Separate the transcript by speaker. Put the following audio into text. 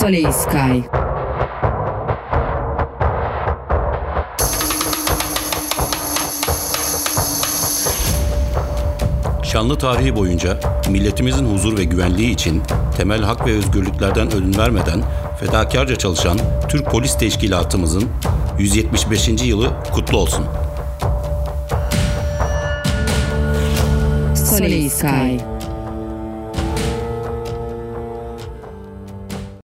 Speaker 1: Soleil Sky.
Speaker 2: Şanlı tarihi boyunca milletimizin huzur ve güvenliği için temel hak ve özgürlüklerden ödün vermeden fedakarca çalışan Türk Polis Teşkilatımızın 175. yılı kutlu olsun.
Speaker 1: Soleil Sky.